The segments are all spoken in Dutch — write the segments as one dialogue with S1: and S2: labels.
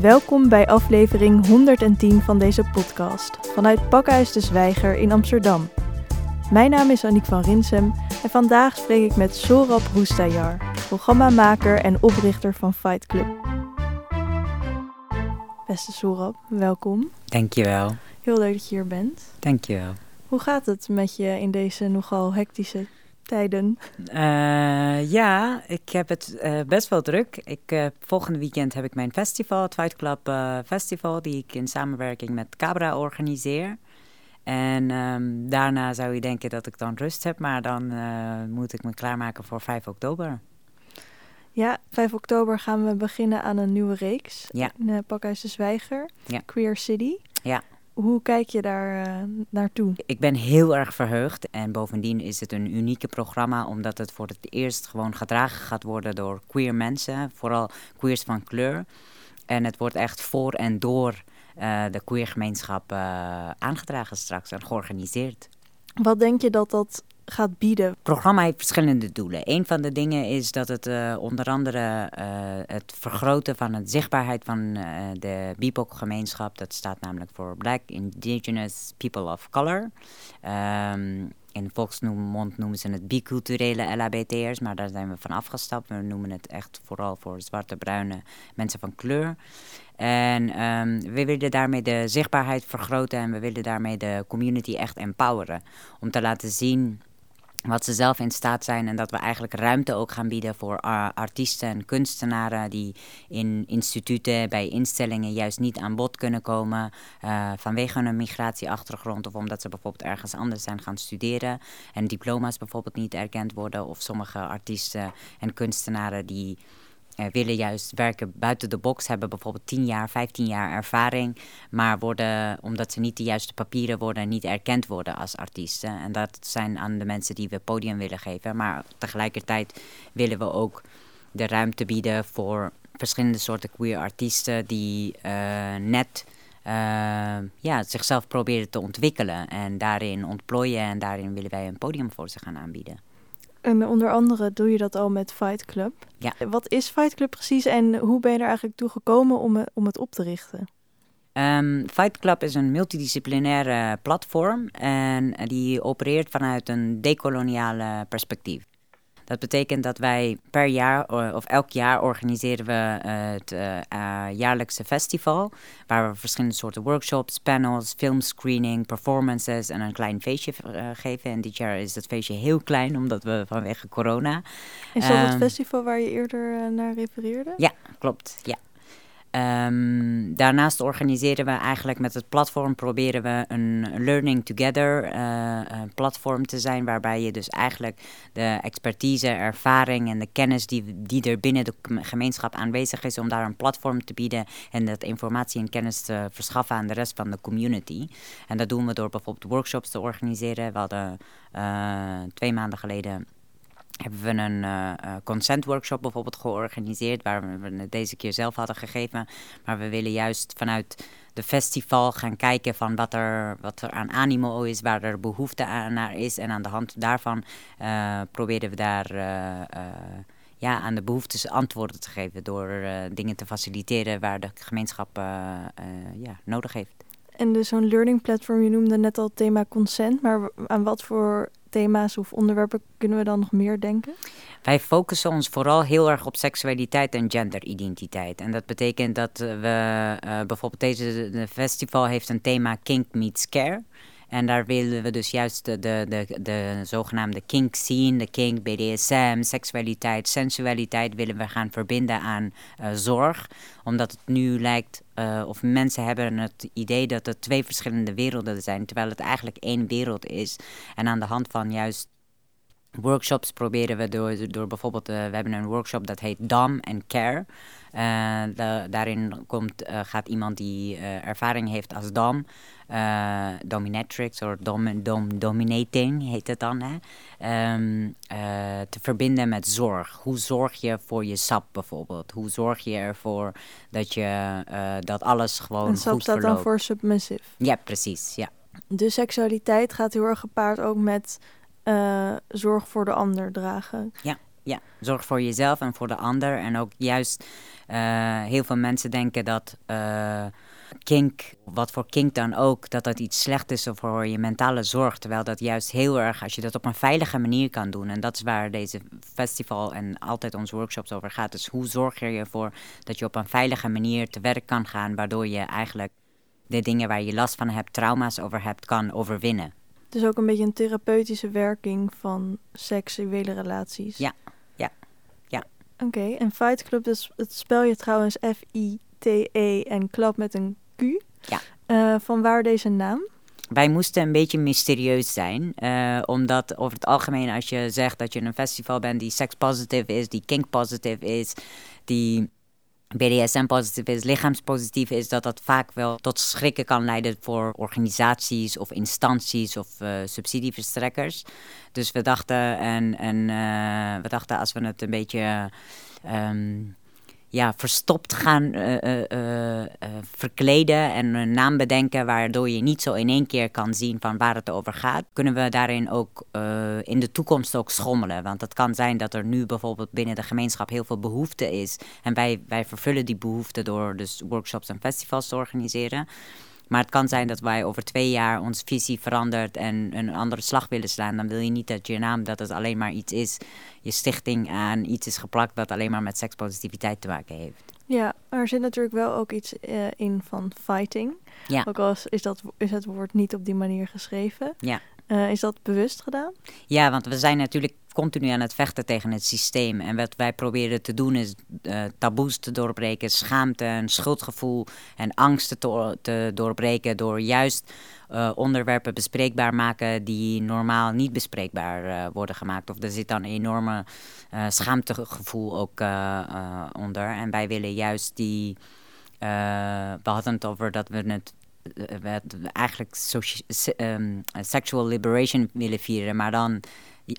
S1: Welkom bij aflevering 110 van deze podcast vanuit Pakhuis de Zwijger in Amsterdam. Mijn naam is Aniek van Rinsem en vandaag spreek ik met Sorab Roestajar, programmamaker en oprichter van Fight Club. Beste Sorab, welkom.
S2: Dankjewel.
S1: Heel leuk dat je hier bent.
S2: Dankjewel.
S1: Hoe gaat het met je in deze nogal hectische tijden?
S2: Uh, ja, ik heb het uh, best wel druk. Ik, uh, volgende weekend heb ik mijn festival, het Fight Club Festival, die ik in samenwerking met Cabra organiseer. En um, daarna zou je denken dat ik dan rust heb, maar dan moet ik me klaarmaken voor 5 oktober.
S1: Ja, 5 oktober gaan we beginnen aan een nieuwe reeks.
S2: Ja.
S1: In Pakhuis de Zwijger,
S2: Ja.
S1: Queer City.
S2: Ja.
S1: Hoe kijk je daar uh, naartoe?
S2: Ik ben heel erg verheugd en bovendien is het een unieke programma omdat het voor het eerst gewoon gedragen gaat worden door queer mensen, vooral queers van kleur. En het wordt echt voor en door uh, de queer gemeenschap uh, aangedragen straks en georganiseerd.
S1: Wat denk je dat dat gaat bieden?
S2: Het programma heeft verschillende doelen. Een van de dingen is dat het uh, onder andere uh, het vergroten van de zichtbaarheid van uh, de BIPOC-gemeenschap. Dat staat namelijk voor Black Indigenous People of Color. Um, in volksmond noemen ze het biculturele LHBT'ers, maar daar zijn we van afgestapt. We noemen het echt vooral voor zwarte, bruine mensen van kleur. En um, we willen daarmee de zichtbaarheid vergroten en we willen daarmee de community echt empoweren. Om te laten zien wat ze zelf in staat zijn en dat we eigenlijk ruimte ook gaan bieden voor uh, artiesten en kunstenaren die in instituten, bij instellingen juist niet aan bod kunnen komen uh, vanwege hun migratieachtergrond of omdat ze bijvoorbeeld ergens anders zijn gaan studeren en diploma's bijvoorbeeld niet erkend worden of sommige artiesten en kunstenaren die willen juist werken buiten de box, hebben bijvoorbeeld 10 jaar, 15 jaar ervaring, maar worden, omdat ze niet de juiste papieren worden, niet erkend worden als artiesten. En dat zijn aan de mensen die we podium willen geven. Maar tegelijkertijd willen we ook de ruimte bieden voor verschillende soorten queer artiesten die uh, net uh, ja, zichzelf proberen te ontwikkelen en daarin ontplooien. En daarin willen wij een podium voor ze gaan aanbieden.
S1: En onder andere doe je dat al met Fight Club.
S2: Ja.
S1: Wat is Fight Club precies en hoe ben je er eigenlijk toe gekomen om, om het op te richten?
S2: Um, Fight Club is een multidisciplinaire platform en die opereert vanuit een decoloniale perspectief. Dat betekent dat wij per jaar of elk jaar organiseren we uh, het uh, uh, jaarlijkse festival. Waar we verschillende soorten workshops, panels, filmscreening, performances en een klein feestje geven. En dit jaar is het feestje heel klein omdat we vanwege corona.
S1: Is dat um, het festival waar je eerder naar refereerde?
S2: Ja, klopt. Ja. Um, daarnaast organiseren we eigenlijk met het platform, proberen we een Learning Together uh, platform te zijn, waarbij je dus eigenlijk de expertise, ervaring en de kennis die, die er binnen de gemeenschap aanwezig is, om daar een platform te bieden en dat informatie en kennis te verschaffen aan de rest van de community. En dat doen we door bijvoorbeeld workshops te organiseren. We hadden uh, twee maanden geleden hebben we een uh, consent workshop bijvoorbeeld georganiseerd, waar we het deze keer zelf hadden gegeven. Maar we willen juist vanuit de festival gaan kijken van wat er, wat er aan animo is, waar er behoefte aan naar is. En aan de hand daarvan uh, proberen we daar ja, aan de behoeftes antwoorden te geven door dingen te faciliteren waar de gemeenschap ja, nodig heeft.
S1: En dus zo'n learning platform, je noemde net al het thema consent, maar aan wat voor thema's of onderwerpen kunnen we dan nog meer denken?
S2: Wij focussen ons vooral heel erg op seksualiteit en genderidentiteit. En dat betekent dat we uh, bijvoorbeeld deze de festival heeft een thema Kink Meets Care. En daar willen we dus juist de, de, de, de zogenaamde kink scene, de kink, BDSM, seksualiteit, sensualiteit willen we gaan verbinden aan uh, zorg. Omdat het nu lijkt, uh, of mensen hebben het idee dat er twee verschillende werelden zijn, terwijl het eigenlijk één wereld is. En aan de hand van juist workshops proberen we door, door bijvoorbeeld, uh, we hebben een workshop dat heet Dom en Care. Daarin komt, gaat iemand die ervaring heeft als dom, dominatrix of dom, dom, dominating heet het dan, hè? Um, te verbinden met zorg. Hoe zorg je voor je sap bijvoorbeeld? Hoe zorg je ervoor dat, je, dat alles gewoon
S1: en sap
S2: goed
S1: staat
S2: verloopt?
S1: dan voor submissive.
S2: Ja, precies, ja.
S1: De seksualiteit gaat heel erg gepaard ook met uh, zorg voor de ander dragen.
S2: Ja. ja, zorg voor jezelf en voor de ander. En ook juist uh, heel veel mensen denken dat uh, kink, wat voor kink dan ook, dat dat iets slecht is voor je mentale zorg. Terwijl dat juist heel erg, als je dat op een veilige manier kan doen. En dat is waar deze festival en altijd onze workshops over gaat. Dus hoe zorg je ervoor dat je op een veilige manier te werk kan gaan, waardoor je eigenlijk de dingen waar je last van hebt, trauma's over hebt, kan overwinnen.
S1: Dus ook een beetje een therapeutische werking van seksuele relaties.
S2: Ja, ja, ja.
S1: Oké, en Fight Club, dus het spel je trouwens F-I-T-E en club met een Q.
S2: Ja.
S1: Uh, van waar deze naam?
S2: Wij moesten een beetje mysterieus zijn, uh, omdat over het algemeen als je zegt dat je een festival bent die sex-positive is, die kink-positive is, die BDSM-positief is, lichaamspositief is, dat dat vaak wel tot schrikken kan leiden voor organisaties of instanties of uh, subsidieverstrekkers. Dus we dachten, en, en uh, we dachten als we het een beetje um, ja, verstopt gaan uh, uh, verkleden en een naam bedenken waardoor je niet zo in één keer kan zien van waar het over gaat, kunnen we daarin ook in de toekomst ook schommelen. Want het kan zijn dat er nu bijvoorbeeld binnen de gemeenschap heel veel behoefte is en wij, wij vervullen die behoefte door dus workshops en festivals te organiseren. Maar het kan zijn dat wij over twee jaar onze visie verandert en een andere slag willen slaan. Dan wil je niet dat je naam, dat het alleen maar iets is, je stichting aan iets is geplakt wat alleen maar met sekspositiviteit te maken heeft.
S1: Ja, er zit natuurlijk wel ook iets uh, in van fighting.
S2: Ja.
S1: Ook al is, dat, is het woord niet op die manier geschreven.
S2: Ja.
S1: Uh, is dat bewust gedaan?
S2: Ja, want we zijn natuurlijk continu aan het vechten tegen het systeem. En wat wij proberen te doen is uh, taboes te doorbreken, schaamte en schuldgevoel en angsten te, te doorbreken door juist uh, onderwerpen bespreekbaar maken die normaal niet bespreekbaar uh, worden gemaakt. Of er zit dan een enorme schaamtegevoel ook onder. En wij willen juist die. we hadden het over dat we het we eigenlijk um, sexual liberation willen vieren, maar dan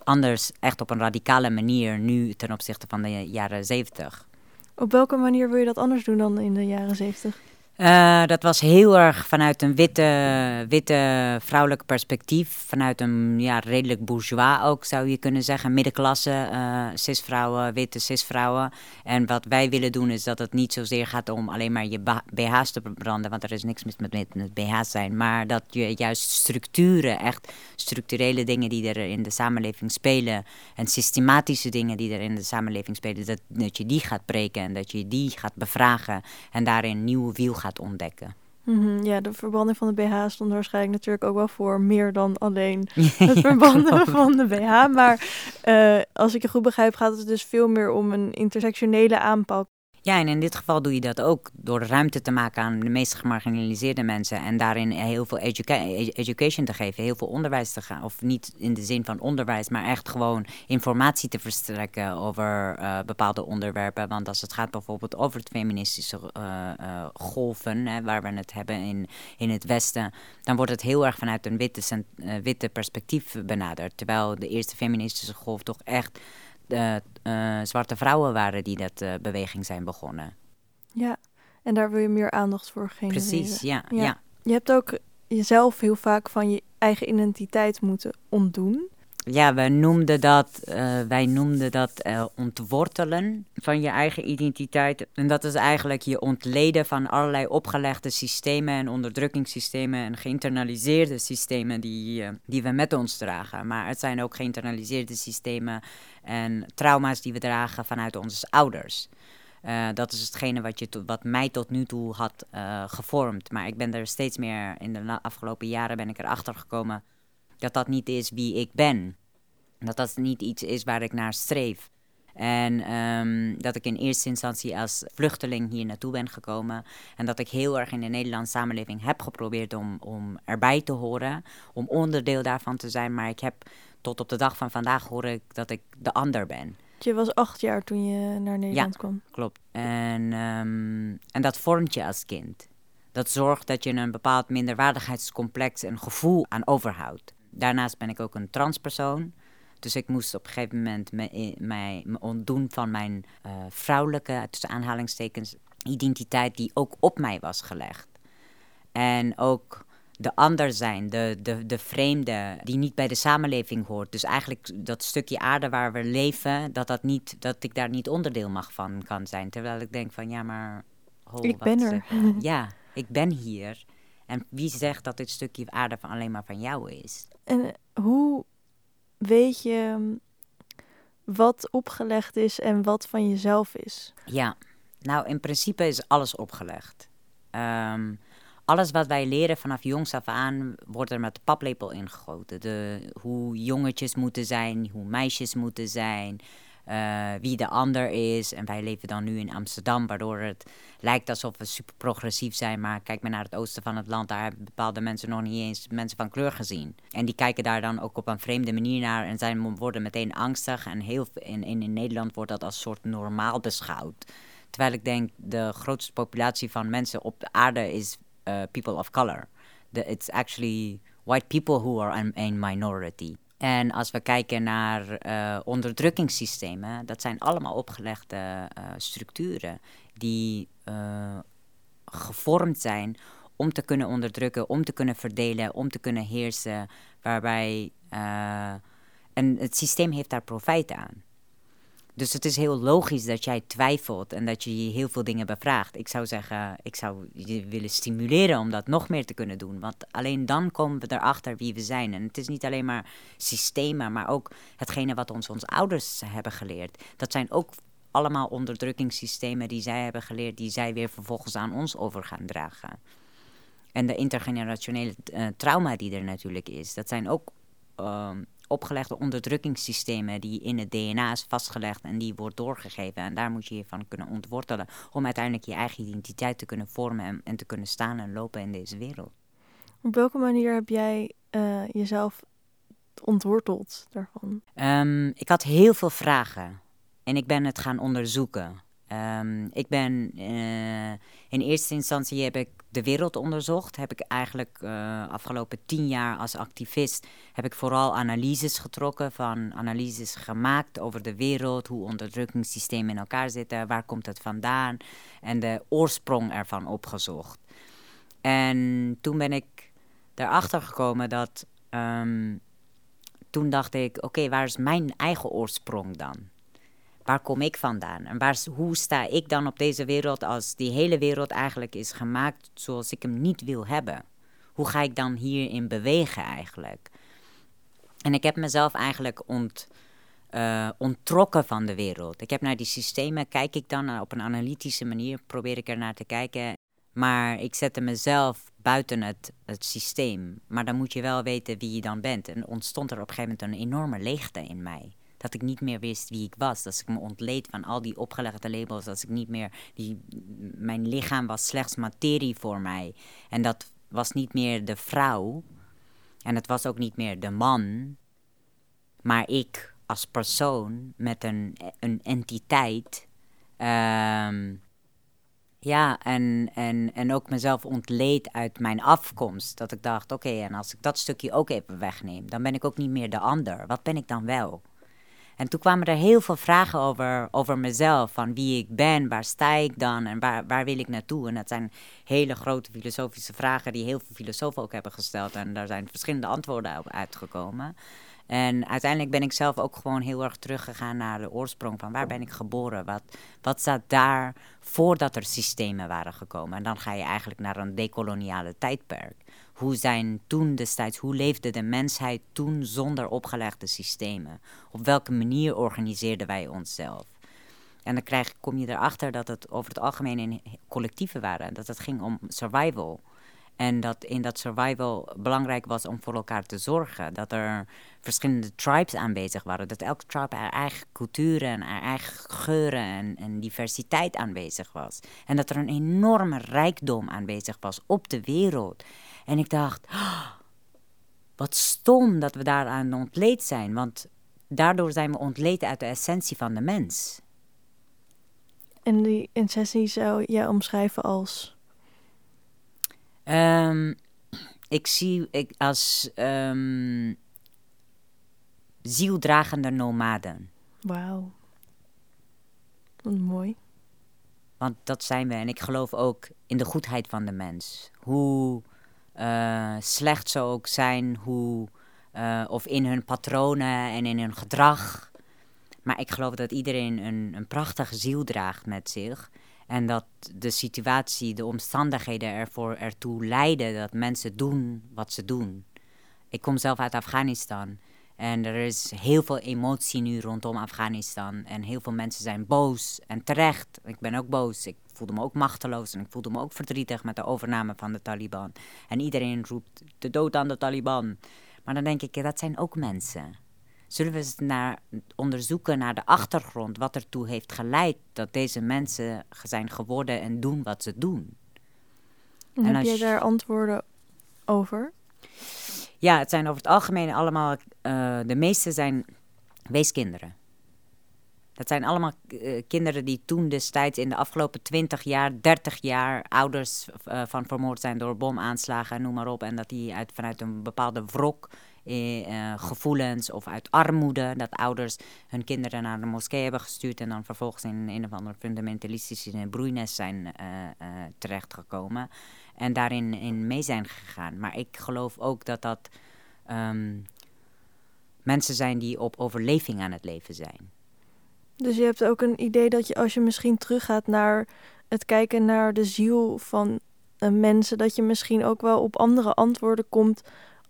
S2: anders echt op een radicale manier nu ten opzichte van de jaren zeventig.
S1: Op welke manier wil je dat anders doen dan in de jaren zeventig?
S2: Uh, dat was heel erg vanuit een witte, witte vrouwelijk perspectief. Vanuit een ja, redelijk bourgeois ook, zou je kunnen zeggen. Middenklasse, uh, cisvrouwen, witte cisvrouwen. En wat wij willen doen is dat het niet zozeer gaat om alleen maar je BH's te branden. Want er is niks mis met, met, met BH's zijn. Maar dat je juist structuren, echt structurele dingen die er in de samenleving spelen. En systematische dingen die er in de samenleving spelen. Dat, dat je die gaat breken en dat je die gaat bevragen. En daarin nieuwe wiel gaat ontdekken.
S1: Mm -hmm, ja, de verbranding van de BH stond waarschijnlijk natuurlijk ook wel voor meer dan alleen het verbranden van de BH. Maar uh, als ik je goed begrijp, gaat het dus veel meer om een intersectionele aanpak.
S2: Ja, en in dit geval doe je dat ook door ruimte te maken aan de meest gemarginaliseerde mensen. En daarin heel veel educa education te geven, heel veel onderwijs te gaan. Of niet in de zin van onderwijs, maar echt gewoon informatie te verstrekken over uh, bepaalde onderwerpen. Want als het gaat bijvoorbeeld over het feministische uh, uh, golven, hè, waar we het hebben in, in het Westen, dan wordt het heel erg vanuit een witte, witte perspectief benaderd. Terwijl de eerste feministische golf toch echt de uh, zwarte vrouwen waren die dat uh, beweging zijn begonnen.
S1: Ja, en daar wil je meer aandacht voor genereren.
S2: Precies, ja, ja. ja.
S1: Je hebt ook jezelf heel vaak van je eigen identiteit moeten ontdoen
S2: ja, wij noemden dat, uh, wij noemden dat uh, ontwortelen van je eigen identiteit. En dat is eigenlijk je ontleden van allerlei opgelegde systemen en onderdrukkingssystemen en geïnternaliseerde systemen die, uh, die we met ons dragen. Maar het zijn ook geïnternaliseerde systemen en trauma's die we dragen vanuit onze ouders. Dat is hetgene wat, je wat mij tot nu toe had uh, gevormd. Maar ik ben er steeds meer, in de afgelopen jaren ben ik erachter gekomen dat dat niet is wie ik ben. Dat dat niet iets is waar ik naar streef. En um, dat ik in eerste instantie als vluchteling hier naartoe ben gekomen. En dat ik heel erg in de Nederlandse samenleving heb geprobeerd om, om erbij te horen. Om onderdeel daarvan te zijn. Maar ik heb tot op de dag van vandaag hoor ik dat ik de ander ben.
S1: Je was acht jaar toen je naar Nederland
S2: ja,
S1: kwam.
S2: Klopt. En, um, en dat vormt je als kind. Dat zorgt dat je een bepaald minderwaardigheidscomplex en gevoel aan overhoudt. Daarnaast ben ik ook een transpersoon. Dus ik moest op een gegeven moment me, me ontdoen van mijn uh, vrouwelijke, tussen aanhalingstekens, identiteit die ook op mij was gelegd. En ook de ander zijn, de, de, de vreemde, die niet bij de samenleving hoort. Dus eigenlijk dat stukje aarde waar we leven, dat, dat, niet, dat ik daar niet onderdeel mag van kan zijn. Terwijl ik denk van ja, maar.
S1: ik ben er.
S2: Ja, ik ben hier. En wie zegt dat dit stukje aarde van alleen maar van jou is?
S1: En hoe weet je mm, wat opgelegd is en wat van jezelf is?
S2: Ja, nou in principe is alles opgelegd. Ehm, alles wat wij leren vanaf jongs af aan wordt er met de paplepel ingegoten. De, hoe jongetjes moeten zijn, hoe meisjes moeten zijn, uh, wie de ander is. En wij leven dan nu in Amsterdam, waardoor het lijkt alsof we super progressief zijn. Maar kijk maar naar het oosten van het land, daar hebben bepaalde mensen nog niet eens mensen van kleur gezien. En die kijken daar dan ook op een vreemde manier naar en zijn, worden meteen angstig. En heel, in, in, in Nederland wordt dat als soort normaal beschouwd. Terwijl ik denk, de grootste populatie van mensen op de aarde is uh, people of color. It's actually white people who are a minority. En als we kijken naar uh, onderdrukkingssystemen, dat zijn allemaal opgelegde uh, structuren die uh, gevormd zijn om te kunnen onderdrukken, om te kunnen verdelen, om te kunnen heersen, waarbij en het systeem heeft daar profijt aan. Dus het is heel logisch dat jij twijfelt en dat je je heel veel dingen bevraagt. Ik zou zeggen, ik zou je willen stimuleren om dat nog meer te kunnen doen. Want alleen dan komen we erachter wie we zijn. En het is niet alleen maar systemen, maar ook hetgene wat ons onze ouders hebben geleerd. Dat zijn ook allemaal onderdrukkingssystemen die zij hebben geleerd, die zij weer vervolgens aan ons over gaan dragen. En de intergenerationele uh, trauma die er natuurlijk is, dat zijn ook uh, opgelegde onderdrukkingssystemen die in het DNA is vastgelegd en die wordt doorgegeven. En daar moet je je van kunnen ontwortelen om uiteindelijk je eigen identiteit te kunnen vormen en, en te kunnen staan en lopen in deze wereld.
S1: Op welke manier heb jij uh, jezelf ontworteld daarvan?
S2: Um, ik had heel veel vragen en ik ben het gaan onderzoeken. Um, ik ben uh, in eerste instantie heb ik de wereld onderzocht. Heb ik eigenlijk uh, afgelopen tien jaar als activist heb ik vooral analyses getrokken van analyses gemaakt over de wereld, hoe onderdrukkingssystemen in elkaar zitten, waar komt het vandaan en de oorsprong ervan opgezocht. En toen ben ik erachter gekomen dat um, toen dacht ik, oké, waar is mijn eigen oorsprong dan? Waar kom ik vandaan? En waar, hoe sta ik dan op deze wereld als die hele wereld eigenlijk is gemaakt zoals ik hem niet wil hebben? Hoe ga ik dan hierin bewegen eigenlijk? En ik heb mezelf eigenlijk ont, uh, onttrokken van de wereld. Ik heb naar die systemen, kijk ik dan op een analytische manier, probeer ik er naar te kijken. Maar ik zette mezelf buiten het, het systeem. Maar dan moet je wel weten wie je dan bent. En ontstond er op een gegeven moment een enorme leegte in mij dat ik niet meer wist wie ik was. Dat ik me ontleed van al die opgelegde labels. Dat ik niet meer. Die, mijn lichaam was slechts materie voor mij. En dat was niet meer de vrouw. En het was ook niet meer de man. Maar ik als persoon met een, een entiteit. Um, ja, en, en, en ook mezelf ontleed uit mijn afkomst. Dat ik dacht, oké, en als ik dat stukje ook even wegneem, dan ben ik ook niet meer de ander. Wat ben ik dan wel? En toen kwamen er heel veel vragen over, over mezelf. Van wie ik ben, waar sta ik dan en waar, waar wil ik naartoe? En dat zijn hele grote filosofische vragen die heel veel filosofen ook hebben gesteld. En daar zijn verschillende antwoorden op uitgekomen. En uiteindelijk ben ik zelf ook gewoon heel erg teruggegaan naar de oorsprong van waar ben ik geboren? Wat, wat zat daar voordat er systemen waren gekomen? En dan ga je eigenlijk naar een decoloniale tijdperk. Hoe zijn toen destijds, hoe leefde de mensheid toen zonder opgelegde systemen? Op welke manier organiseerden wij onszelf? En dan krijg, kom je erachter dat het over het algemeen in collectieven waren. Dat het ging om survival. En dat in dat survival belangrijk was om voor elkaar te zorgen. Dat er verschillende tribes aanwezig waren. Dat elke tribe haar eigen cultuur en haar eigen geuren en, en, diversiteit aanwezig was. En dat er een enorme rijkdom aanwezig was op de wereld. En ik dacht, oh, wat stom dat we daaraan ontleed zijn. Want daardoor zijn we ontleed uit de essentie van de mens.
S1: En die essentie zou jij omschrijven als?
S2: Um, ik zie ik als um, zieldragende nomaden.
S1: Wauw. Wat mooi.
S2: Want dat zijn we. En ik geloof ook in de goedheid van de mens. Hoe uh, slecht ze ook zijn, hoe, uh, of in hun patronen en in hun gedrag. Maar ik geloof dat iedereen een, een prachtige ziel draagt met zich. En dat de situatie, de omstandigheden ervoor ertoe leiden dat mensen doen wat ze doen. Ik kom zelf uit Afghanistan. En er is heel veel emotie nu rondom Afghanistan. En heel veel mensen zijn boos. En terecht. Ik ben ook boos. Ik voelde me ook machteloos. En ik voelde me ook verdrietig met de overname van de Taliban. En iedereen roept de dood aan de Taliban. Maar dan denk ik, dat zijn ook mensen. Zullen we eens naar, onderzoeken naar de achtergrond, wat ertoe heeft geleid dat deze mensen zijn geworden en doen wat ze doen?
S1: En heb je daar antwoorden over?
S2: Ja, het zijn over het algemeen allemaal, uh, de meeste zijn weeskinderen. Dat zijn allemaal uh, kinderen die toen destijds in de afgelopen 20 jaar, 30 jaar ouders uh, van vermoord zijn door bomaanslagen en noem maar op. En dat die uit, vanuit een bepaalde wrok uh, gevoelens of uit armoede. Dat ouders hun kinderen naar de moskee hebben gestuurd en dan vervolgens in een of ander fundamentalistische broeinest zijn uh, uh, terechtgekomen. En daarin in mee zijn gegaan. Maar ik geloof ook dat dat um, mensen zijn die op overleving aan het leven zijn.
S1: Dus je hebt ook een idee dat je als je misschien teruggaat naar het kijken naar de ziel van mensen, dat je misschien ook wel op andere antwoorden komt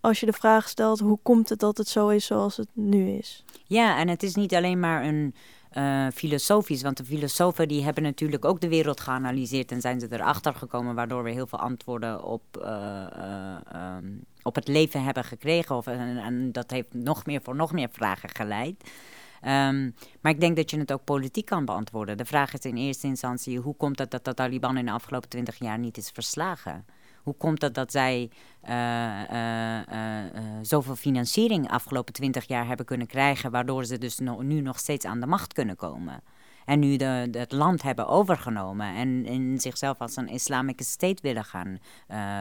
S1: als je de vraag stelt: hoe komt het dat het zo is zoals het nu is?
S2: Ja, en het is niet alleen maar een uh, filosofisch, want de filosofen die hebben natuurlijk ook de wereld geanalyseerd en zijn ze erachter gekomen, waardoor we heel veel antwoorden op, uh, uh, um, op het leven hebben gekregen. Of, en, dat heeft nog meer voor nog meer vragen geleid. Um, maar ik denk dat je het ook politiek kan beantwoorden. De vraag is in eerste instantie: hoe komt het dat de Taliban in de afgelopen twintig jaar niet is verslagen? Hoe komt het dat zij uh, uh, uh, zoveel financiering afgelopen twintig jaar hebben kunnen krijgen, waardoor ze dus nu nog steeds aan de macht kunnen komen? En nu het land hebben overgenomen en in zichzelf als een islamic state willen gaan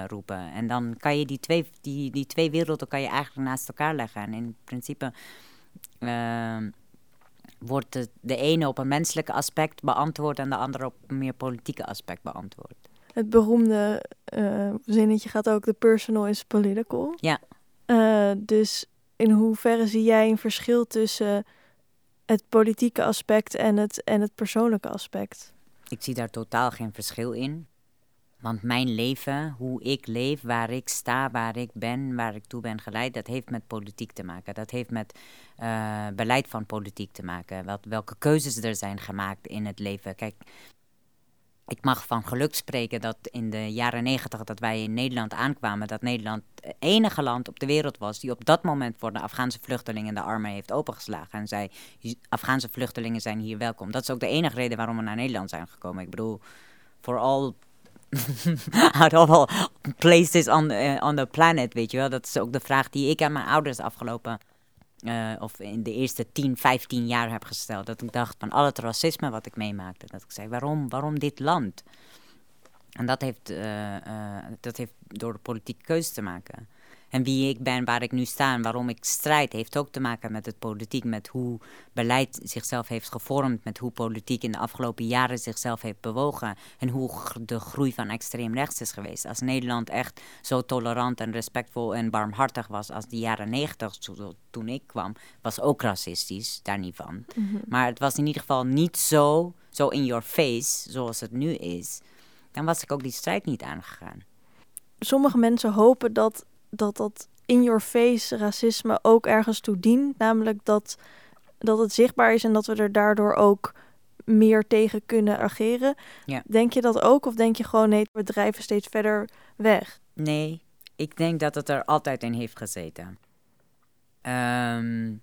S2: roepen. En dan kan je die twee, die, die twee werelden kan je eigenlijk naast elkaar leggen. En in principe ehm, wordt de, de ene op een menselijke aspect beantwoord en de andere op een meer politieke aspect beantwoord
S1: het beroemde uh, zinnetje gaat ook: The personal is political.
S2: Ja.
S1: Uh, dus in hoeverre zie jij een verschil tussen het politieke aspect en het, en het persoonlijke aspect?
S2: Ik zie daar totaal geen verschil in. Want mijn leven, hoe ik leef, waar ik sta, waar ik ben, waar ik toe ben geleid, dat heeft met politiek te maken. Dat heeft met uh, beleid van politiek te maken. Wat, welke keuzes er zijn gemaakt in het leven. Kijk, ik mag van geluk spreken dat in de jaren negentig dat wij in Nederland aankwamen, dat Nederland het enige land op de wereld was die op dat moment voor de Afghaanse vluchtelingen de armen heeft opengeslagen. En zei, Afghaanse vluchtelingen zijn hier welkom. Dat is ook de enige reden waarom we naar Nederland zijn gekomen. Ik bedoel, voor all out of all places on, uh, on the planet, weet je wel. Dat is ook de vraag die ik aan mijn ouders afgelopen uh, of in de eerste 10, 15 jaar heb gesteld. Dat ik dacht van al het racisme wat ik meemaakte. Dat ik zei, waarom, waarom dit land? En dat heeft, uh, uh, dat heeft door de politieke keuze te maken. En wie ik ben, waar ik nu sta en waarom ik strijd, heeft ook te maken met het politiek, met hoe beleid zichzelf heeft gevormd, met hoe politiek in de afgelopen jaren zichzelf heeft bewogen en hoe de groei van extreem rechts is geweest. Als Nederland echt zo tolerant en respectvol en barmhartig was als de jaren negentig, toen ik kwam, was ook racistisch, daar niet van. Mm -hmm. Maar het was in ieder geval niet zo, zo in your face, zoals het nu is. Dan was ik ook die strijd niet aangegaan.
S1: Sommige mensen hopen dat dat dat in your face racisme ook ergens toe dient. Namelijk dat, dat het zichtbaar is en dat we er daardoor ook meer tegen kunnen ageren.
S2: Ja.
S1: Denk je dat ook of denk je gewoon nee, we drijven steeds verder weg?
S2: Nee, ik denk dat het er altijd in heeft gezeten. Um,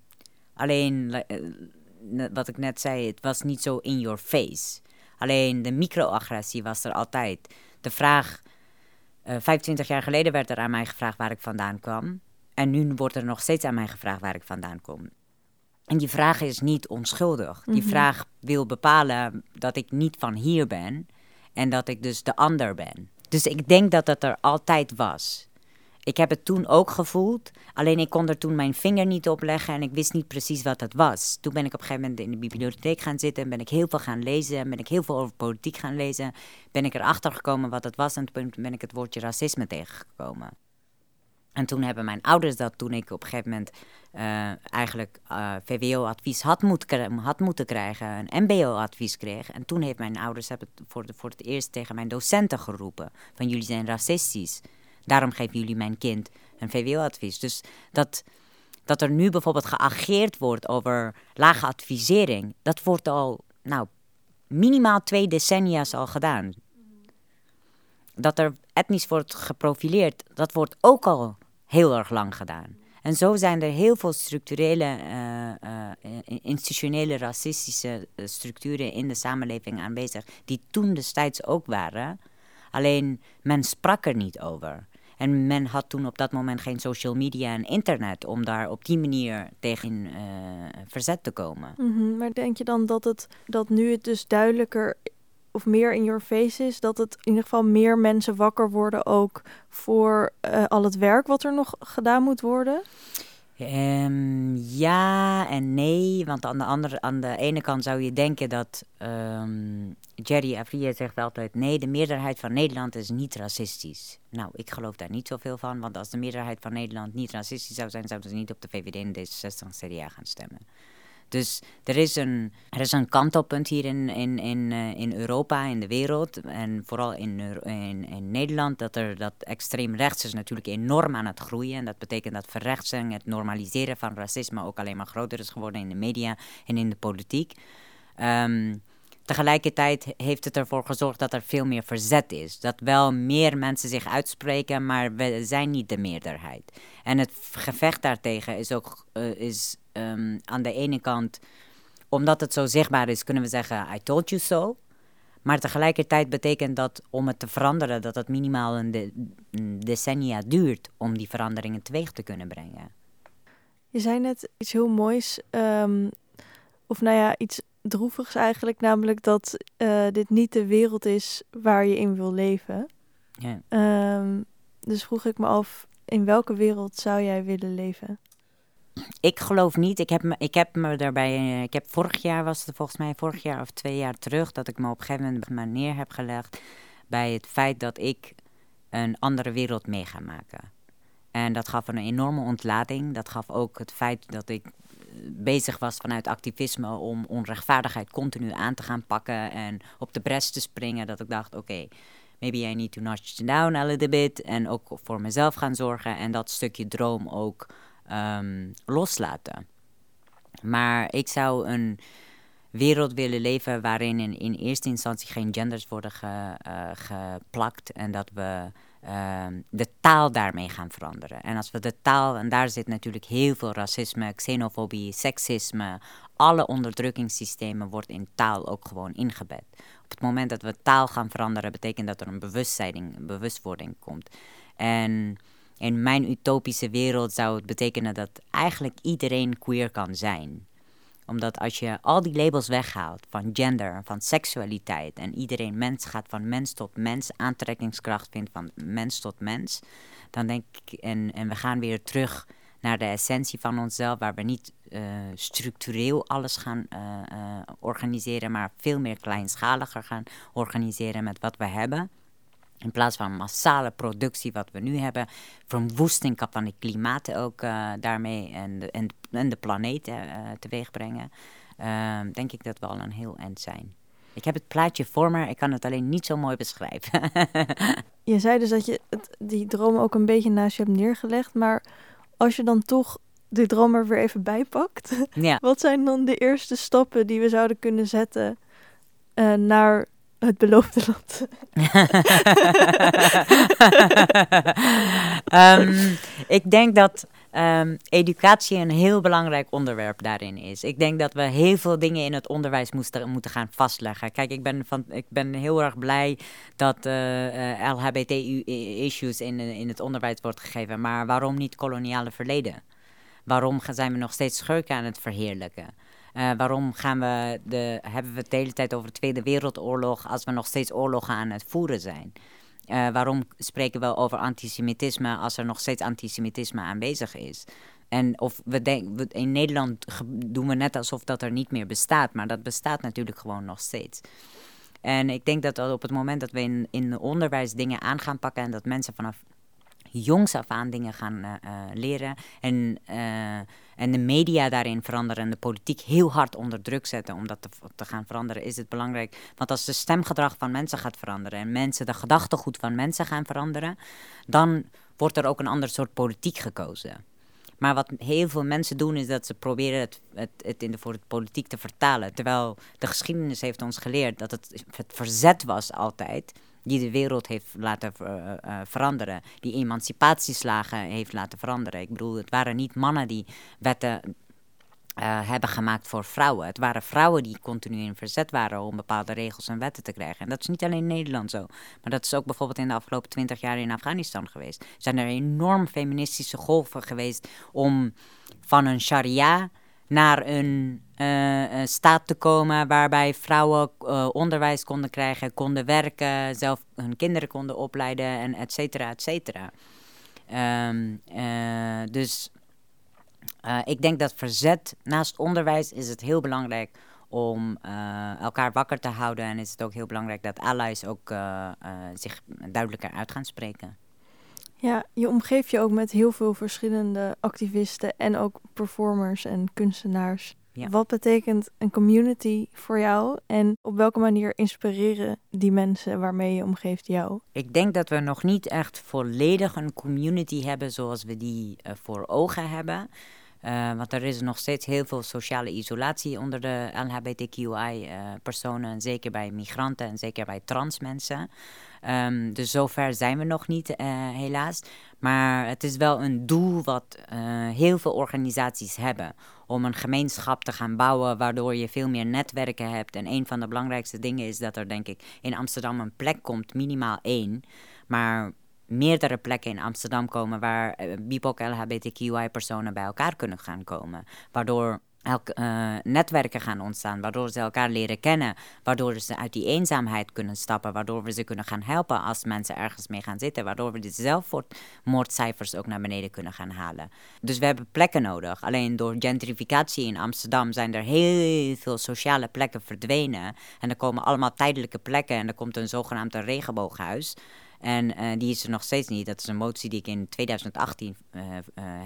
S2: alleen, uh, wat ik net zei, het was niet zo in your face. Alleen de microagressie was er altijd. De vraag uh, eh, 25 jaar geleden werd er aan mij gevraagd waar ik vandaan kwam. En nu wordt er nog steeds aan mij gevraagd waar ik vandaan kom. En die vraag is niet onschuldig. Die mm-hmm. vraag wil bepalen dat ik niet van hier ben en dat ik dus de ander ben. Dus ik denk dat dat er altijd was. Ik heb het toen ook gevoeld, alleen ik kon er toen mijn vinger niet op leggen en ik wist niet precies wat het was. Toen ben ik op een gegeven moment in de bibliotheek gaan zitten en ben ik heel veel gaan lezen en ben ik heel veel over politiek gaan lezen. Ben ik erachter gekomen wat het was en toen ben ik het woordje racisme tegengekomen. En toen hebben mijn ouders dat, toen ik op een gegeven moment uh, eigenlijk uh, VWO-advies had, had moeten krijgen, een MBO-advies kreeg. En toen heeft mijn ouders hebben voor, de, voor het eerst tegen mijn docenten geroepen: van jullie zijn racistisch. Daarom geven jullie mijn kind een VWO-advies. Dus dat, dat er nu bijvoorbeeld geageerd wordt over lage advisering, dat wordt al, nou, minimaal twee decennia's al gedaan. Dat er etnisch wordt geprofileerd, dat wordt ook al heel erg lang gedaan. En zo zijn er heel veel structurele, uh, uh, institutionele racistische structuren in de samenleving aanwezig, die toen destijds ook waren. Alleen men sprak er niet over. En men had toen op dat moment geen social media en internet om daar op die manier tegen verzet te komen.
S1: Mhm, maar denk je dan dat, het, dat nu het dus duidelijker of meer in your face is, dat het in ieder geval meer mensen wakker worden ook voor uh, al het werk wat er nog gedaan moet worden?
S2: Um, ja en nee, want aan de, aan de ene kant zou je denken dat um, Jerry Avrier zegt altijd: nee, de meerderheid van Nederland is niet racistisch. Nou, ik geloof daar niet zoveel van, want als de meerderheid van Nederland niet racistisch zou zijn, zouden ze niet op de VVD en D66 CDA gaan stemmen. Dus er is een, er is een kantelpunt hier in, in, in, uh, in Europa, in de wereld. En vooral in, in, Nederland, dat, er, dat extreem rechts is natuurlijk enorm aan het groeien. En dat betekent dat verrechtsing, het normaliseren van racisme ook alleen maar groter is geworden in de media en in de politiek. Um, Tegelijkertijd heeft het ervoor gezorgd dat er veel meer verzet is. Dat wel meer mensen zich uitspreken, maar we zijn niet de meerderheid. En het gevecht daartegen is ook uh, is, um, aan de ene kant, omdat het zo zichtbaar is, kunnen we zeggen: I told you so. Maar tegelijkertijd betekent dat om het te veranderen, dat het minimaal een, de, een decennia duurt om die veranderingen teweeg te kunnen brengen.
S1: Je zei net iets heel moois, um, of nou ja, iets droevigs eigenlijk, namelijk dat uh, dit niet de wereld is waar je in wil leven. Ja. Um, dus vroeg ik me af, in welke wereld zou jij willen leven?
S2: Ik geloof niet. Ik heb me, ik heb me daarbij. Eh, ik heb vorig jaar was het volgens mij vorig jaar of twee jaar terug dat ik me op een gegeven moment neer heb gelegd bij het feit dat ik een andere wereld mee ga maken. En dat gaf een enorme ontlading. Dat gaf ook het feit dat ik bezig was vanuit activisme om onrechtvaardigheid continu aan te gaan pakken en op de bres te springen. Dat ik dacht, oké, maybe I need to notch down a little bit. En ook voor mezelf gaan zorgen en dat stukje droom ook um, loslaten. Maar ik zou een wereld willen leven waarin in, in eerste instantie geen genders worden ge, uh, geplakt en dat we uh, de taal daarmee gaan veranderen. En als we de taal, en daar zit natuurlijk heel veel racisme, xenofobie, seksisme, alle onderdrukkingssystemen wordt in taal ook gewoon ingebed. Op het moment dat we taal gaan veranderen, betekent dat er een bewustzijn, bewustwording komt. En in mijn utopische wereld zou het betekenen dat eigenlijk iedereen queer kan zijn omdat als je al die labels weghaalt van gender, van seksualiteit en iedereen mens gaat van mens tot mens, aantrekkingskracht vindt van mens tot mens, dan denk ik, en, en we gaan weer terug naar de essentie van onszelf, waar we niet uh, structureel alles gaan uh, uh, organiseren, maar veel meer kleinschaliger gaan organiseren met wat we hebben. In plaats van massale productie wat we nu hebben, verwoesting van het klimaat ook uh, daarmee en de, en, en de planeet uh, teweeg brengen, uh, denk ik dat we al een heel eind zijn. Ik heb het plaatje voor me, ik kan het alleen niet zo mooi beschrijven.
S1: je zei dus dat je het, die droom ook een beetje naast je hebt neergelegd, maar als je dan toch die droom er weer even bij pakt, ja. wat zijn dan de eerste stappen die we zouden kunnen zetten naar het beloofde land.
S2: um, ik denk dat um, educatie een heel belangrijk onderwerp daarin is. Ik denk dat we heel veel dingen in het onderwijs moeten gaan vastleggen. Kijk, ik ben, van, ik ben heel erg blij dat uh, uh, LHBT-issues in, in het onderwijs wordt gegeven. Maar waarom niet koloniale verleden? Waarom zijn we nog steeds schurken aan het verheerlijken? Uh, waarom gaan we de, hebben we het de hele tijd over de Tweede Wereldoorlog als we nog steeds oorlogen aan het voeren zijn? Uh, waarom spreken we over antisemitisme als er nog steeds antisemitisme aanwezig is? En of we denken, in Nederland doen we net alsof dat er niet meer bestaat, maar dat bestaat natuurlijk gewoon nog steeds. En ik denk dat op het moment dat we in, in onderwijs dingen aan gaan pakken en dat mensen vanaf jongs af aan dingen gaan leren. En, en de media daarin veranderen en de politiek heel hard onder druk zetten om dat te, gaan veranderen, is het belangrijk. Want als de stemgedrag van mensen gaat veranderen en mensen de gedachtegoed van mensen gaan veranderen, dan wordt er ook een ander soort politiek gekozen. Maar wat heel veel mensen doen, is dat ze proberen het, het, het in de, voor het politiek te vertalen. Terwijl de geschiedenis heeft ons geleerd dat het verzet was altijd. Die de wereld heeft laten uh, uh, veranderen. Die emancipatieslagen heeft laten veranderen. Ik bedoel, het waren niet mannen die wetten uh, hebben gemaakt voor vrouwen. Het waren vrouwen die continu in verzet waren om bepaalde regels en wetten te krijgen. En dat is niet alleen in Nederland zo, maar dat is ook bijvoorbeeld in de afgelopen twintig jaar in Afghanistan geweest. Zijn er enorm feministische golven geweest om van een sharia naar een uh, staat te komen waarbij vrouwen uh, onderwijs konden krijgen, konden werken, zelf hun kinderen konden opleiden en et cetera, et cetera. Um, dus uh, ik denk dat verzet naast onderwijs is het heel belangrijk om elkaar wakker te houden. En is het ook heel belangrijk dat allies ook zich duidelijker uit gaan spreken.
S1: Ja, je omgeeft je ook met heel veel verschillende activisten en ook performers en kunstenaars. Ja. Wat betekent een community voor jou en op welke manier inspireren die mensen waarmee je omgeeft jou?
S2: Ik denk dat we nog niet echt volledig een community hebben zoals we die uh, voor ogen hebben. Uh, want er is nog steeds heel veel sociale isolatie onder de LHBTQI-personen. Uh, zeker bij migranten en zeker bij trans mensen. Um, dus zover zijn we nog niet, uh, helaas. Maar het is wel een doel wat heel veel organisaties hebben. Om een gemeenschap te gaan bouwen waardoor je veel meer netwerken hebt. En een van de belangrijkste dingen is dat er, denk ik, in Amsterdam een plek komt, minimaal één. Maar meerdere plekken in Amsterdam komen waar uh, BIPOC LHBTQI-personen bij elkaar kunnen gaan komen. Waardoor elk, uh, netwerken gaan ontstaan, waardoor ze elkaar leren kennen, waardoor ze uit die eenzaamheid kunnen stappen, waardoor we ze kunnen gaan helpen als mensen ergens mee gaan zitten, waardoor we de zelfmoordcijfers ook naar beneden kunnen gaan halen. Dus we hebben plekken nodig. Alleen door gentrificatie in Amsterdam zijn er heel veel sociale plekken verdwenen en er komen allemaal tijdelijke plekken en er komt een zogenaamd regenbooghuis. En uh, die is er nog steeds niet. Dat is een motie die ik in 2018 uh, uh,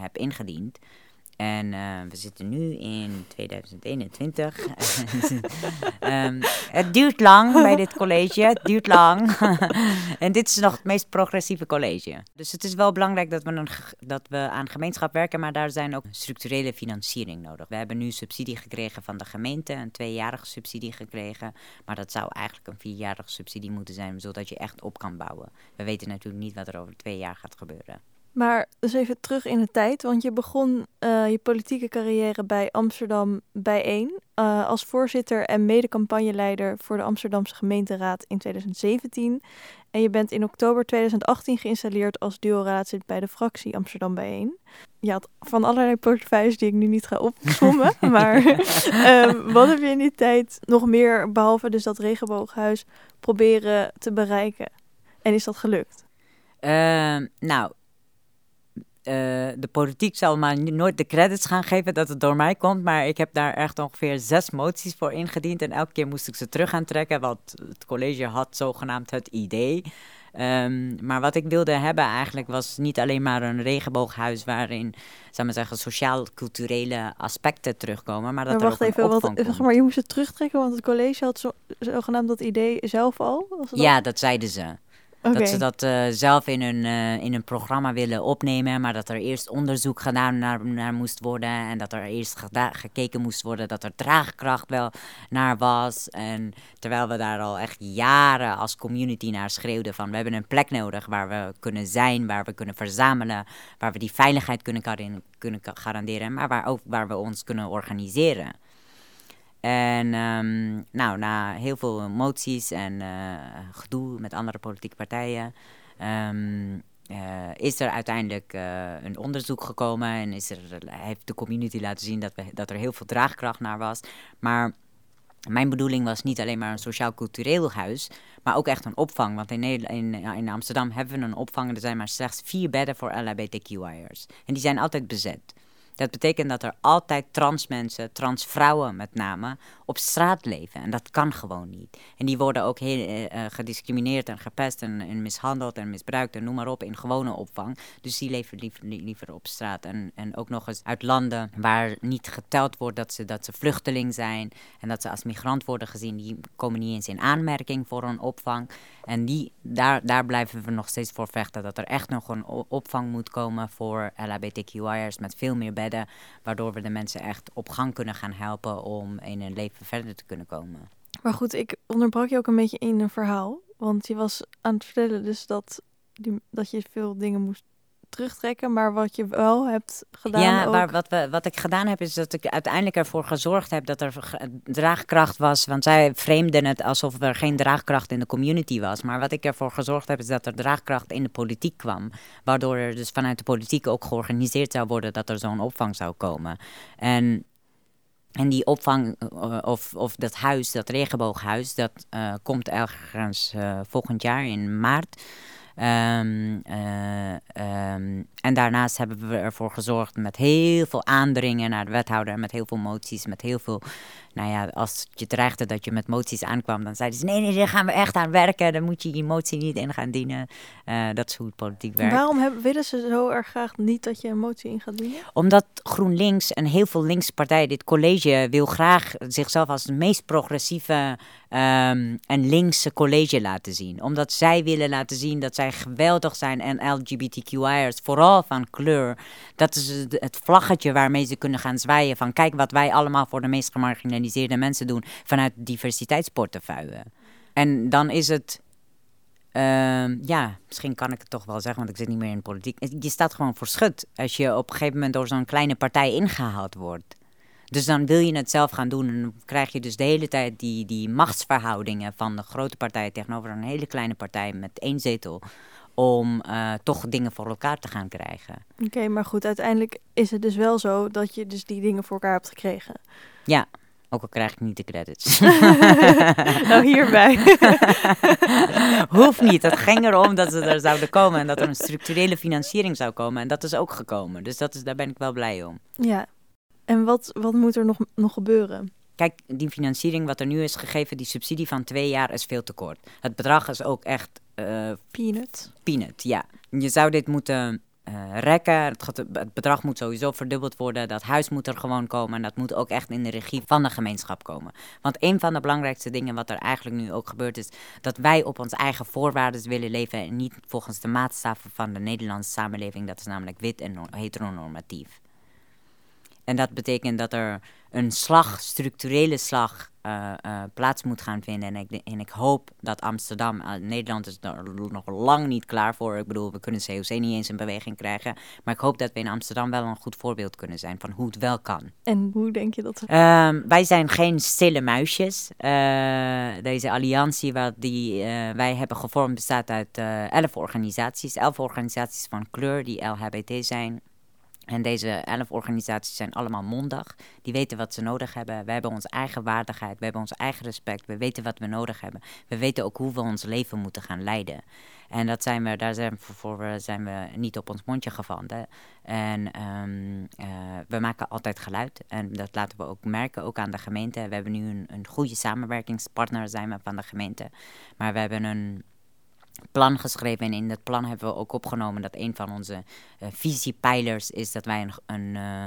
S2: heb ingediend. En uh, we zitten nu in 2021. um, ehm, het duurt lang bij dit college. Het duurt lang. en dit is nog het meest progressieve college. Dus het is wel belangrijk dat we, een, dat we aan gemeenschap werken, maar daar zijn ook structurele financiering nodig. We hebben nu subsidie gekregen van de gemeente, een tweejarige subsidie gekregen. Maar dat zou eigenlijk een vierjarige subsidie moeten zijn, zodat je echt op kan bouwen. We weten natuurlijk niet wat er over twee jaar gaat gebeuren.
S1: Maar dus even terug in de tijd, want je begon uh, je politieke carrière bij Amsterdam bijeen uh, als voorzitter en mede-campagneleider voor de Amsterdamse gemeenteraad in 2017. En je bent in oktober 2018 geïnstalleerd als duo-raadslid bij de fractie Amsterdam bijeen. Je had van allerlei portefeuilles die ik nu niet ga opzommen, maar uh, wat heb je in die tijd nog meer, behalve dus dat regenbooghuis, proberen te bereiken? En is dat gelukt?
S2: Ehm, nou, uh, de politiek zal maar nooit de credits gaan geven dat het door mij komt. Maar ik heb daar echt ongeveer zes moties voor ingediend. En elke keer moest ik ze terug gaan trekken, want het college had zogenaamd het idee. Um, maar wat ik wilde hebben eigenlijk was niet alleen maar een regenbooghuis waarin, zou maar zeggen, sociaal-culturele aspecten terugkomen. Maar dat maar wacht er ook even, wat,
S1: zeg maar, je moest het terugtrekken, want het college had zo, zogenaamd dat idee zelf al?
S2: ja, dat zeiden ze. Dat ze dat uh, zelf in hun, uh, in een programma willen opnemen, maar dat er eerst onderzoek gedaan naar, naar moest worden. En dat er eerst gekeken moest worden dat er draagkracht wel naar was. En terwijl we daar al echt jaren als community naar schreeuwden van we hebben een plek nodig waar we kunnen zijn, waar we kunnen verzamelen, waar we die veiligheid kunnen, kunnen garanderen, maar waar ook waar we ons kunnen organiseren. En um, nou, na heel veel moties en uh, gedoe met andere politieke partijen, um, uh, is er uiteindelijk uh, een onderzoek gekomen en is er, heeft de community laten zien dat, we, dat er heel veel draagkracht naar was. Maar mijn bedoeling was niet alleen maar een sociaal-cultureel huis, maar ook echt een opvang. Want in, in, in Amsterdam hebben we een opvang. Er zijn maar slechts vier bedden voor LHBTQI'ers. En die zijn altijd bezet. Dat betekent dat er altijd trans mensen, trans vrouwen met name, op straat leven. En dat kan gewoon niet. En die worden ook heel uh, gediscrimineerd en gepest en, en, mishandeld en misbruikt en noem maar op in gewone opvang. Dus die leven liever, liever op straat. En, en ook nog eens uit landen waar niet geteld wordt dat ze, dat ze vluchteling zijn en dat ze als migrant worden gezien. Die komen niet eens in aanmerking voor een opvang. En die, daar, daar blijven we nog steeds voor vechten. Dat er echt nog een opvang moet komen voor LHBTQI'ers met veel meer bedden. Waardoor we de mensen echt op gang kunnen gaan helpen om in hun leven verder te kunnen komen.
S1: Maar goed, ik onderbrak je ook een beetje in een verhaal. Want je was aan het vertellen dus dat, die, dat je veel dingen moest terugtrekken, maar wat je wel hebt gedaan.
S2: Ja,
S1: ook...
S2: maar wat, we, wat ik gedaan heb, is dat ik uiteindelijk ervoor gezorgd heb dat er draagkracht was. Want zij vreemden het alsof er geen draagkracht in de community was. Maar wat ik ervoor gezorgd heb, is dat er draagkracht in de politiek kwam. Waardoor er dus vanuit de politiek ook georganiseerd zou worden dat er zo'n opvang zou komen. En en die opvang, eh, of, of dat huis, dat regenbooghuis, dat uh, komt ergens uh, volgend jaar in maart. Um, uh, um, en daarnaast hebben we ervoor gezorgd met heel veel aandringen naar de wethouder, met heel veel moties, met heel veel nou ja, als je dreigde dat je met moties aankwam, dan zeiden ze: nee, nee, daar gaan we echt aan werken. Dan moet je je motie niet in gaan dienen. Uh, dat is hoe het politiek werkt.
S1: Waarom hebben, willen ze zo erg graag niet dat je een motie in gaat dienen?
S2: Omdat GroenLinks en heel veel linkse partijen, dit college, wil graag zichzelf als het meest progressieve um, en linkse college laten zien. Omdat zij willen laten zien dat zij geweldig zijn en LGBTQI'ers, vooral van kleur. Dat is het vlaggetje waarmee ze kunnen gaan zwaaien van kijk wat wij allemaal voor de meest gemarginaliseerde mensen doen vanuit diversiteitsportefeuille. En dan is het, uh, ja, misschien kan ik het toch wel zeggen, want ik zit niet meer in de politiek. Je staat gewoon voor schut als je op een gegeven moment door zo'n kleine partij ingehaald wordt. Dus dan wil je het zelf gaan doen en dan krijg je dus de hele tijd die, die machtsverhoudingen van de grote partij tegenover een hele kleine partij met één zetel om uh, toch dingen voor elkaar te gaan krijgen.
S1: Oké, maar goed, uiteindelijk is het dus wel zo dat je dus die dingen voor elkaar hebt gekregen.
S2: Ja, ook al krijg ik niet de credits.
S1: nou, hierbij.
S2: Hoeft niet. Het ging erom dat ze er zouden komen en dat er een structurele financiering zou komen. En dat is ook gekomen. Dus dat is, daar ben ik wel blij om.
S1: Ja. En wat, wat moet er nog, nog gebeuren?
S2: Kijk, die financiering wat er nu is gegeven, die subsidie van twee jaar is veel te kort. Het bedrag is ook echt... Uh,
S1: peanut.
S2: Peanut, ja. Je zou dit moeten uh, rekken. Het, het, bedrag moet sowieso verdubbeld worden. Dat huis moet er gewoon komen. En dat moet ook echt in de regie van de gemeenschap komen. Want een van de belangrijkste dingen wat er eigenlijk nu ook gebeurt is... dat wij op onze eigen voorwaarden willen leven... en niet volgens de maatstaven van de Nederlandse samenleving. Dat is namelijk wit en heteronormatief. En dat betekent dat er een slag, structurele slag, uh, uh, plaats moet gaan vinden. En ik, en ik hoop dat Amsterdam, uh, Nederland is er nog lang niet klaar voor. Ik bedoel, we kunnen COC niet eens in beweging krijgen. Maar ik hoop dat we in Amsterdam wel een goed voorbeeld kunnen zijn van hoe het wel kan.
S1: En hoe denk je dat?
S2: Um, wij zijn geen stille muisjes. deze alliantie wat die wij hebben gevormd bestaat uit elf organisaties. Elf organisaties van kleur die LHBT zijn. En deze elf organisaties zijn allemaal mondig. Die weten wat ze nodig hebben. We hebben onze eigen waardigheid. We hebben ons eigen respect. We weten wat we nodig hebben. We weten ook hoe we ons leven moeten gaan leiden. En dat zijn we, daar zijn, voor, zijn we niet op ons mondje gevallen. En um, uh, we maken altijd geluid. En dat laten we ook merken, ook aan de gemeente. We hebben nu een, een goede samenwerkingspartner zijn we van de gemeente. Maar we hebben een plan geschreven. En in dat plan hebben we ook opgenomen dat een van onze uh, visiepijlers is dat wij een, uh,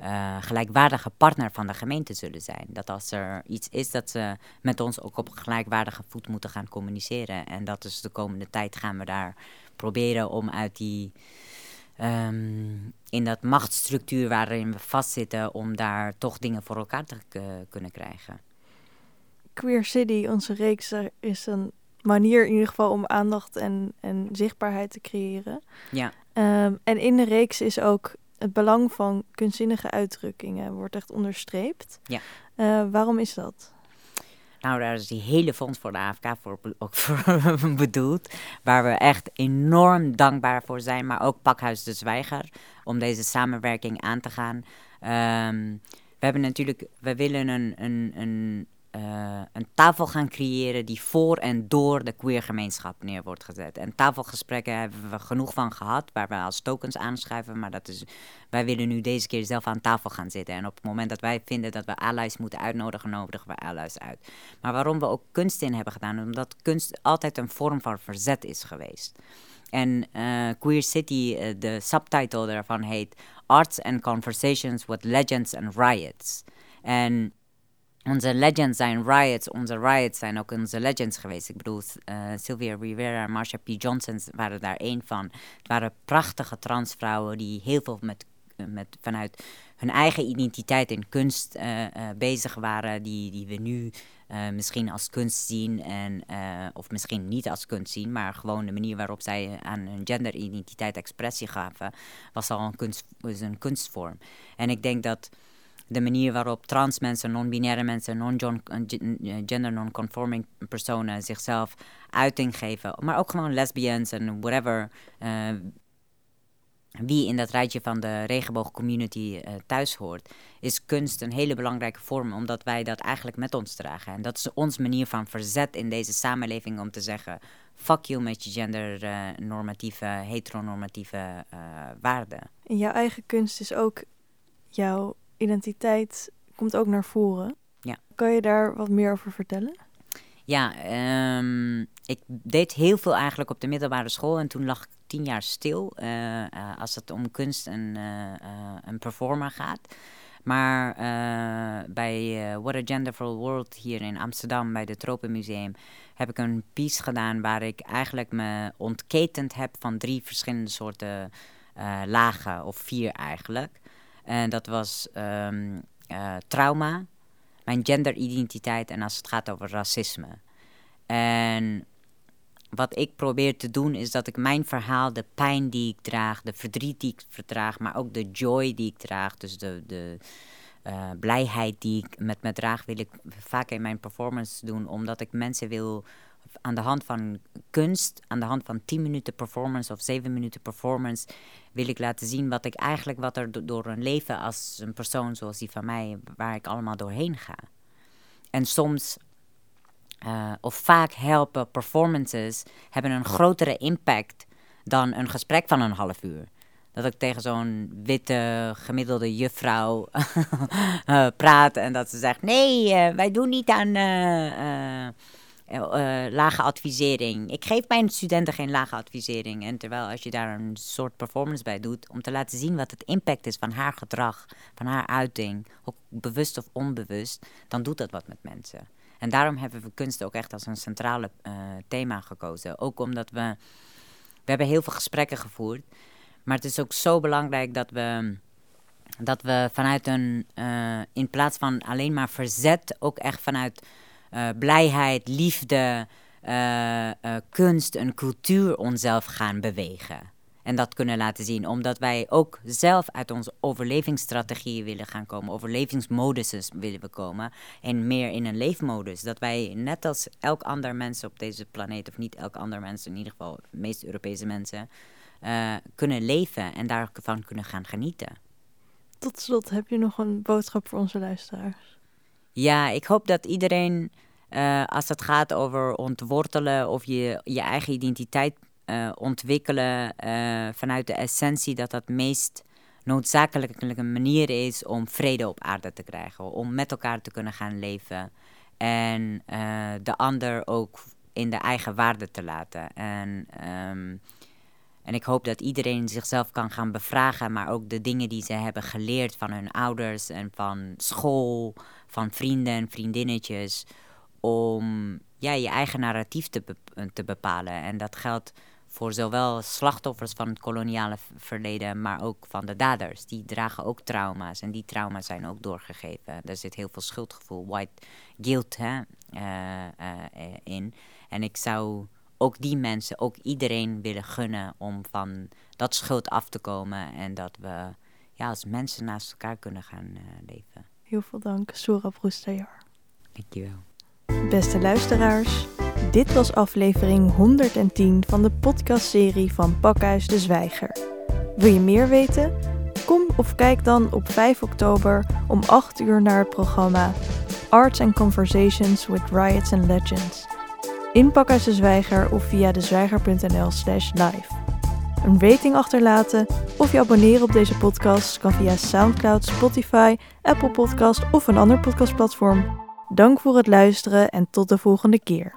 S2: uh, gelijkwaardige partner van de gemeente zullen zijn. Dat als er iets is, dat ze met ons ook op gelijkwaardige voet moeten gaan communiceren. En dat is de komende tijd gaan we daar proberen om uit die. Um, in dat machtsstructuur waarin we vastzitten, om daar toch dingen voor elkaar te kunnen krijgen.
S1: Queer City, onze reeks, is een manier in ieder geval om aandacht en, en zichtbaarheid te creëren.
S2: Ja.
S1: Um, en in de reeks is ook het belang van kunstzinnige uitdrukkingen wordt echt onderstreept.
S2: Ja.
S1: Uh, waarom is dat?
S2: Nou, daar is die hele fonds voor de AFK voor, ook voor bedoeld. Waar we echt enorm dankbaar voor zijn. Maar ook Pakhuis de Zwijger. Om deze samenwerking aan te gaan. Um, we hebben natuurlijk, we willen een, een, een eh, een tafel gaan creëren die voor en door de queer gemeenschap neer wordt gezet. En tafelgesprekken hebben we genoeg van gehad, waar we als tokens aanschuiven. Maar dat is, wij willen nu deze keer zelf aan tafel gaan zitten. En op het moment dat wij vinden dat we allies moeten uitnodigen, nodigen we allies uit. Maar waarom we ook kunst in hebben gedaan, omdat kunst altijd een vorm van verzet is geweest. En uh, Queer City, uh, de subtitle daarvan heet Arts and Conversations with Legends and Riots. En onze legends zijn riots, onze riots zijn ook onze legends geweest. Ik bedoel, uh, Sylvia Rivera en Marsha P. Johnson waren daar één van. Het waren prachtige transvrouwen die heel veel met, met, vanuit hun eigen identiteit in kunst uh, bezig waren, die, die we nu misschien als kunst zien, en, of misschien niet als kunst zien, maar gewoon de manier waarop zij aan hun genderidentiteit expressie gaven, was al een, kunst, een kunstvorm. En ik denk dat de manier waarop trans mensen, non-binaire mensen, non-gender non-conforming personen zichzelf uiting geven, maar ook gewoon lesbians en whatever, uh, wie in dat rijtje van de regenboogcommunity uh, thuis hoort, is kunst een hele belangrijke vorm, omdat wij dat eigenlijk met ons dragen. En dat is onze manier van verzet in deze samenleving om te zeggen, fuck you met je gendernormatieve, uh, heteronormatieve waarden.
S1: En jouw eigen kunst is ook jouw identiteit komt ook naar voren.
S2: Ja.
S1: Kan je daar wat meer over vertellen?
S2: Ja, um, ik deed heel veel eigenlijk op de middelbare school en toen lag ik tien jaar stil uh, uh, als het om kunst en een performer gaat. Maar bij What a Genderful World hier in Amsterdam, bij het Tropenmuseum, heb ik een piece gedaan waar ik eigenlijk me ontketend heb van drie verschillende soorten lagen, of vier eigenlijk. En dat was um, uh, trauma, mijn genderidentiteit en als het gaat over racisme. En wat ik probeer te doen is dat ik mijn verhaal, de pijn die ik draag, de verdriet die ik verdraag, maar ook de joy die ik draag, dus de, de uh, blijheid die ik met me draag, wil ik vaak in mijn performance doen, omdat ik mensen wil aan de hand van kunst, aan de hand van 10 minuten performance of 7 minuten performance, wil ik laten zien wat ik eigenlijk, wat er door een leven als een persoon zoals die van mij, waar ik allemaal doorheen ga. En soms, uh, of vaak helpen performances, hebben een grotere impact dan een gesprek van een half uur. Dat ik tegen zo'n witte, gemiddelde juffrouw uh, praat en dat ze zegt: Nee, uh, wij doen niet aan uh, lage advisering. Ik geef mijn studenten geen lage advisering. En terwijl als je daar een soort performance bij doet, om te laten zien wat het impact is van haar gedrag, van haar uiting, ook bewust of onbewust, dan doet dat wat met mensen. En daarom hebben we kunst ook echt als een centrale uh, thema gekozen. Ook omdat we, we hebben heel veel gesprekken gevoerd, maar het is ook zo belangrijk dat we dat we vanuit een, in plaats van alleen maar verzet, ook echt vanuit uh, blijheid, liefde, uh, uh, kunst en cultuur onszelf gaan bewegen. En dat kunnen laten zien, omdat wij ook zelf uit onze overlevingsstrategieën willen gaan komen, overlevingsmoduses willen we komen en meer in een leefmodus. Dat wij net als elk ander mens op deze planeet, of niet elk ander mens, in ieder geval de meeste Europese mensen, kunnen leven en daarvan kunnen gaan genieten.
S1: Tot slot, heb je nog een boodschap voor onze luisteraars?
S2: Ja, ik hoop dat iedereen, uh, als het gaat over ontwortelen of je, je eigen identiteit uh, ontwikkelen uh, vanuit de essentie, dat dat meest noodzakelijke manier is om vrede op aarde te krijgen, om met elkaar te kunnen gaan leven en de ander ook in de eigen waarde te laten. En um, en ik hoop dat iedereen zichzelf kan gaan bevragen, maar ook de dingen die ze hebben geleerd van hun ouders en van school, van vrienden en vriendinnetjes, om ja, je eigen narratief te, be te bepalen. En dat geldt voor zowel slachtoffers van het koloniale verleden, maar ook van de daders. Die dragen ook trauma's en die trauma's zijn ook doorgegeven. Er zit heel veel schuldgevoel, white guilt hè, uh, uh, in. En ik zou ook die mensen, ook iedereen willen gunnen om van dat schuld af te komen. En dat we ja, als mensen naast elkaar kunnen gaan leven.
S1: Heel veel dank, Soerab Roestajar.
S2: Dankjewel.
S1: Beste luisteraars, dit was aflevering 110 van de podcastserie van Pakhuis de Zwijger. Wil je meer weten? Kom of kijk dan op 5 oktober om 8 uur naar het programma Arts and Conversations with Riots and Legends. In Pakhuis de Zwijger of via dezwijger.nl slash live. Een rating achterlaten of je abonneren op deze podcast kan via Soundcloud, Spotify, Apple Podcast of een ander podcastplatform. Dank voor het luisteren en tot de volgende keer.